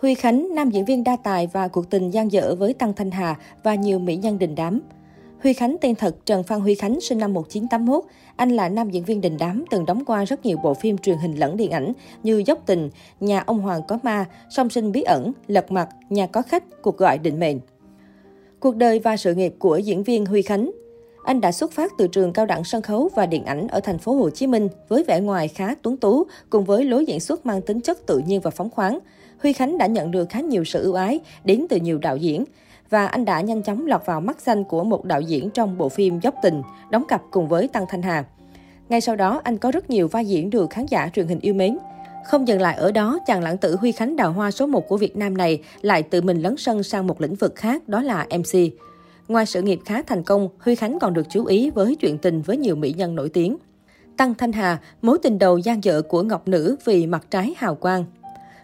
Huy Khánh, nam diễn viên đa tài và cuộc tình gian dở với Tăng Thanh Hà và nhiều mỹ nhân đình đám. Huy Khánh tên thật Trần Phan Huy Khánh sinh năm 1981. Anh là nam diễn viên đình đám từng đóng qua rất nhiều bộ phim truyền hình lẫn điện ảnh như Dốc tình, Nhà ông Hoàng có ma, Song sinh bí ẩn, Lật mặt, Nhà có khách, Cuộc gọi định mệnh. Cuộc đời và sự nghiệp của diễn viên Huy Khánh anh đã xuất phát từ trường cao đẳng sân khấu và điện ảnh ở thành phố Hồ Chí Minh với vẻ ngoài khá tuấn tú cùng với lối diễn xuất mang tính chất tự nhiên và phóng khoáng. Huy Khánh đã nhận được khá nhiều sự ưu ái đến từ nhiều đạo diễn và anh đã nhanh chóng lọt vào mắt xanh của một đạo diễn trong bộ phim Dốc tình, đóng cặp cùng với Tăng Thanh Hà. Ngay sau đó, anh có rất nhiều vai diễn được khán giả truyền hình yêu mến. Không dừng lại ở đó, chàng lãng tử Huy Khánh đào hoa số 1 của Việt Nam này lại tự mình lấn sân sang một lĩnh vực khác, đó là MC. Ngoài sự nghiệp khá thành công, Huy Khánh còn được chú ý với chuyện tình với nhiều mỹ nhân nổi tiếng. Tăng Thanh Hà, mối tình đầu gian dở của Ngọc Nữ vì mặt trái hào quang.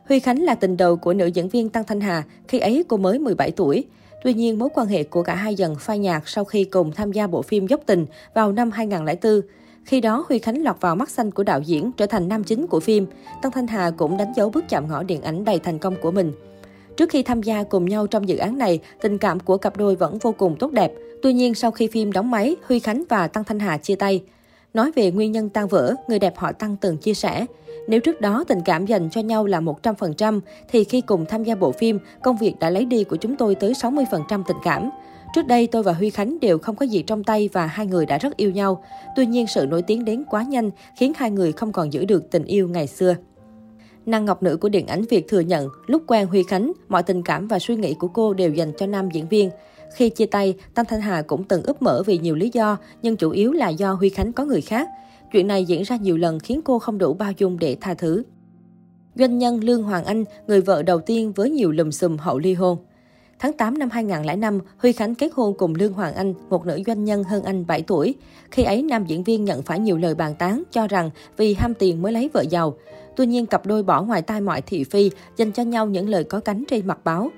Huy Khánh là tình đầu của nữ diễn viên Tăng Thanh Hà, khi ấy cô mới 17 tuổi. Tuy nhiên, mối quan hệ của cả hai dần phai nhạt sau khi cùng tham gia bộ phim Dốc tình vào năm 2004. Khi đó, Huy Khánh lọt vào mắt xanh của đạo diễn, trở thành nam chính của phim. Tăng Thanh Hà cũng đánh dấu bước chạm ngõ điện ảnh đầy thành công của mình. Trước khi tham gia cùng nhau trong dự án này, tình cảm của cặp đôi vẫn vô cùng tốt đẹp. Tuy nhiên, sau khi phim đóng máy, Huy Khánh và Tăng Thanh Hà chia tay. Nói về nguyên nhân tan vỡ, người đẹp họ Tăng từng chia sẻ, nếu trước đó tình cảm dành cho nhau là 100%, thì khi cùng tham gia bộ phim, công việc đã lấy đi của chúng tôi tới 60% tình cảm. Trước đây, tôi và Huy Khánh đều không có gì trong tay và hai người đã rất yêu nhau. Tuy nhiên, sự nổi tiếng đến quá nhanh khiến hai người không còn giữ được tình yêu ngày xưa. Nàng ngọc nữ của điện ảnh Việt thừa nhận, lúc quen Huy Khánh, mọi tình cảm và suy nghĩ của cô đều dành cho nam diễn viên. Khi chia tay, Tăng Thanh Hà cũng từng úp mở vì nhiều lý do, nhưng chủ yếu là do Huy Khánh có người khác. Chuyện này diễn ra nhiều lần khiến cô không đủ bao dung để tha thứ. Doanh nhân Lương Hoàng Anh, người vợ đầu tiên với nhiều lùm xùm hậu ly hôn. Tháng 8 năm 2005, Huy Khánh kết hôn cùng Lương Hoàng Anh, một nữ doanh nhân hơn anh 7 tuổi. Khi ấy, nam diễn viên nhận phải nhiều lời bàn tán, cho rằng vì ham tiền mới lấy vợ giàu. Tuy nhiên, cặp đôi bỏ ngoài tai mọi thị phi, dành cho nhau những lời có cánh trên mặt báo.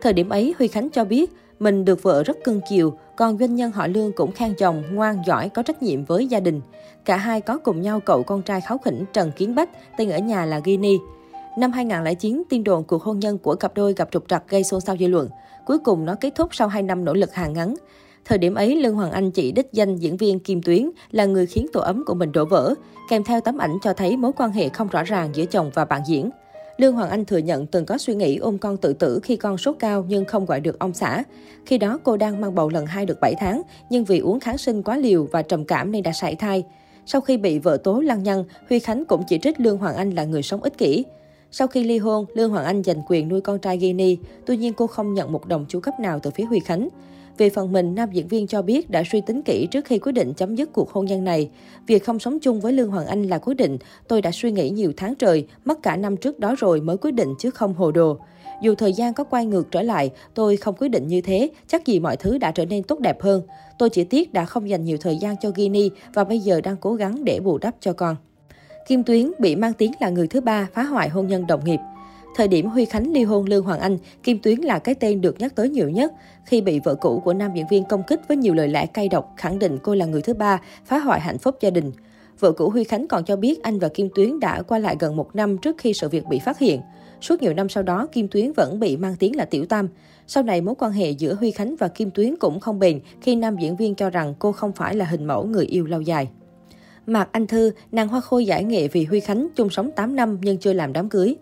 Thời điểm ấy, Huy Khánh cho biết, mình được vợ rất cưng chiều, còn doanh nhân họ Lương cũng khen chồng ngoan, giỏi, có trách nhiệm với gia đình. Cả hai có cùng nhau cậu con trai kháu khỉnh Trần Kiến Bách, tên ở nhà là Guinea. Năm 2009, tin đồn cuộc hôn nhân của cặp đôi gặp trục trặc gây xôn xao dư luận. Cuối cùng nó kết thúc sau 2 năm nỗ lực hàng ngắn. Thời điểm ấy, Lương Hoàng Anh chỉ đích danh diễn viên Kim Tuyến là người khiến tổ ấm của mình đổ vỡ, kèm theo tấm ảnh cho thấy mối quan hệ không rõ ràng giữa chồng và bạn diễn. Lương Hoàng Anh thừa nhận từng có suy nghĩ ôm con tự tử khi con sốt cao nhưng không gọi được ông xã. Khi đó cô đang mang bầu lần 2 được 7 tháng, nhưng vì uống kháng sinh quá liều và trầm cảm nên đã sảy thai. Sau khi bị vợ tố lăng nhăng, Huy Khánh cũng chỉ trích Lương Hoàng Anh là người sống ích kỷ. Sau khi ly hôn, Lương Hoàng Anh giành quyền nuôi con trai Gini. tuy nhiên cô không nhận một đồng chu cấp nào từ phía Huy Khánh. Về phần mình, nam diễn viên cho biết đã suy tính kỹ trước khi quyết định chấm dứt cuộc hôn nhân này. Việc không sống chung với Lương Hoàng Anh là quyết định, tôi đã suy nghĩ nhiều tháng trời, mất cả năm trước đó rồi mới quyết định chứ không hồ đồ. Dù thời gian có quay ngược trở lại, tôi không quyết định như thế, chắc gì mọi thứ đã trở nên tốt đẹp hơn. Tôi chỉ tiếc đã không dành nhiều thời gian cho Gini và bây giờ đang cố gắng để bù đắp cho con. Kim Tuyến bị mang tiếng là người thứ ba phá hoại hôn nhân đồng nghiệp. Thời điểm Huy Khánh ly hôn Lương Hoàng Anh, Kim Tuyến là cái tên được nhắc tới nhiều nhất khi bị vợ cũ của nam diễn viên công kích với nhiều lời lẽ cay độc, khẳng định cô là người thứ ba, phá hoại hạnh phúc gia đình. Vợ cũ Huy Khánh còn cho biết anh và Kim Tuyến đã qua lại gần một năm trước khi sự việc bị phát hiện. Suốt nhiều năm sau đó, Kim Tuyến vẫn bị mang tiếng là Tiểu Tam. Sau này, mối quan hệ giữa Huy Khánh và Kim Tuyến cũng không bền khi nam diễn viên cho rằng cô không phải là hình mẫu người yêu lâu dài. Mạc Anh Thư, nàng hoa khôi giải nghệ vì Huy Khánh chung sống 8 năm nhưng chưa làm đám cưới.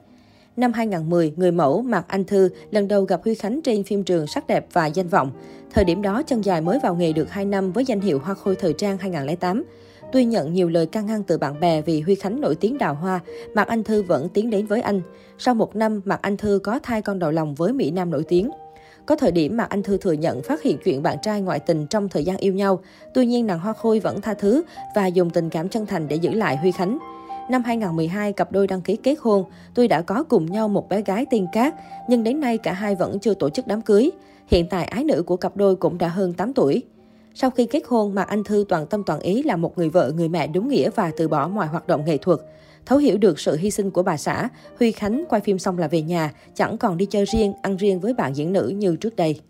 Năm 2010, người mẫu Mạc Anh Thư lần đầu gặp Huy Khánh trên phim trường Sắc đẹp và danh vọng. Thời điểm đó, chân dài mới vào nghề được 2 năm với danh hiệu Hoa khôi thời trang 2008. Tuy nhận nhiều lời can ngăn từ bạn bè vì Huy Khánh nổi tiếng đào hoa, Mạc Anh Thư vẫn tiến đến với anh. Sau một năm, Mạc Anh Thư có thai con đầu lòng với Mỹ Nam nổi tiếng. Có thời điểm mà Anh Thư thừa nhận phát hiện chuyện bạn trai ngoại tình trong thời gian yêu nhau. Tuy nhiên, nàng Hoa Khôi vẫn tha thứ và dùng tình cảm chân thành để giữ lại Huy Khánh. Năm 2012, cặp đôi đăng ký kết hôn. Tuy đã có cùng nhau một bé gái tên Cát, nhưng đến nay cả hai vẫn chưa tổ chức đám cưới. Hiện tại, ái nữ của cặp đôi cũng đã hơn 8 tuổi. Sau khi kết hôn, Mạc Anh Thư toàn tâm toàn ý là một người vợ, người mẹ đúng nghĩa và từ bỏ mọi hoạt động nghệ thuật. Thấu hiểu được sự hy sinh của bà xã, Huy Khánh quay phim xong là về nhà, chẳng còn đi chơi riêng, ăn riêng với bạn diễn nữ như trước đây.